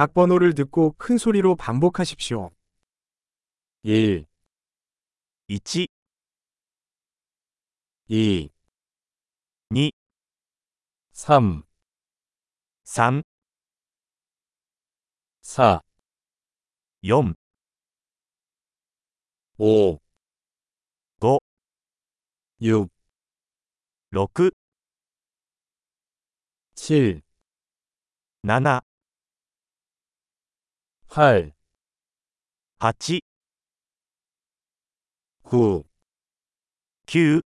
각 번호를 듣고 큰 소리로 반복하십시오. 1 1 2 2 3 3 4 4 5 5 6 6 7 7はい。八、九、九、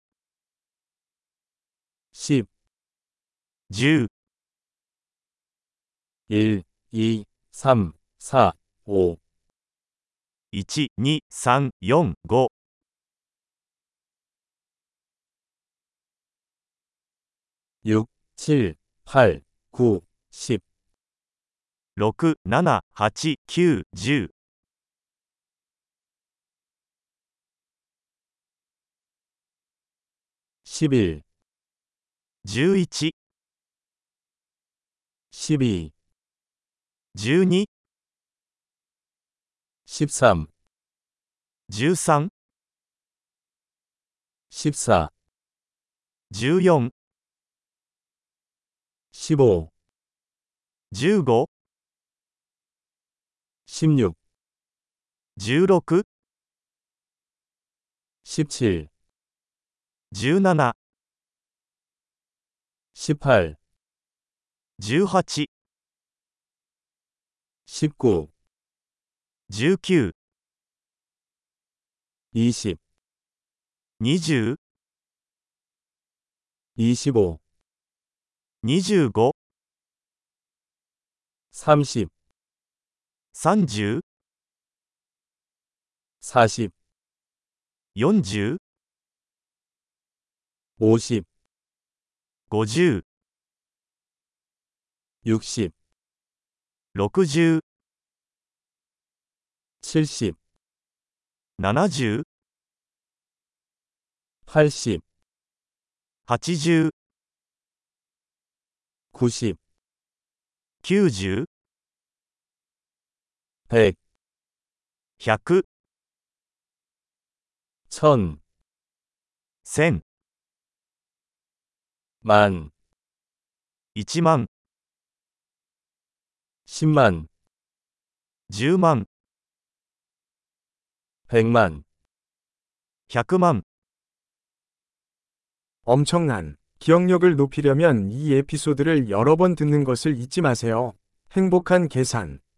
十、十、一、二、三、四、五。一、二、三、四、五。六、七、八、九、十。6、7、8、9、十0 1 1十二。シ2サ2十三。シ3サ十14 15十五。16 16 17 17 18 18 19 19 20 20 25 25 30三十、四十、五十、五十、六十、七十、七十、八十、7十、8十、0 90 100 100 1000 1000만 1만 10만 10만 100만 100만 엄청난 기억력을 높이려면 이 에피소드를 여러 번 듣는 것을 잊지 마세요. 행복한 계산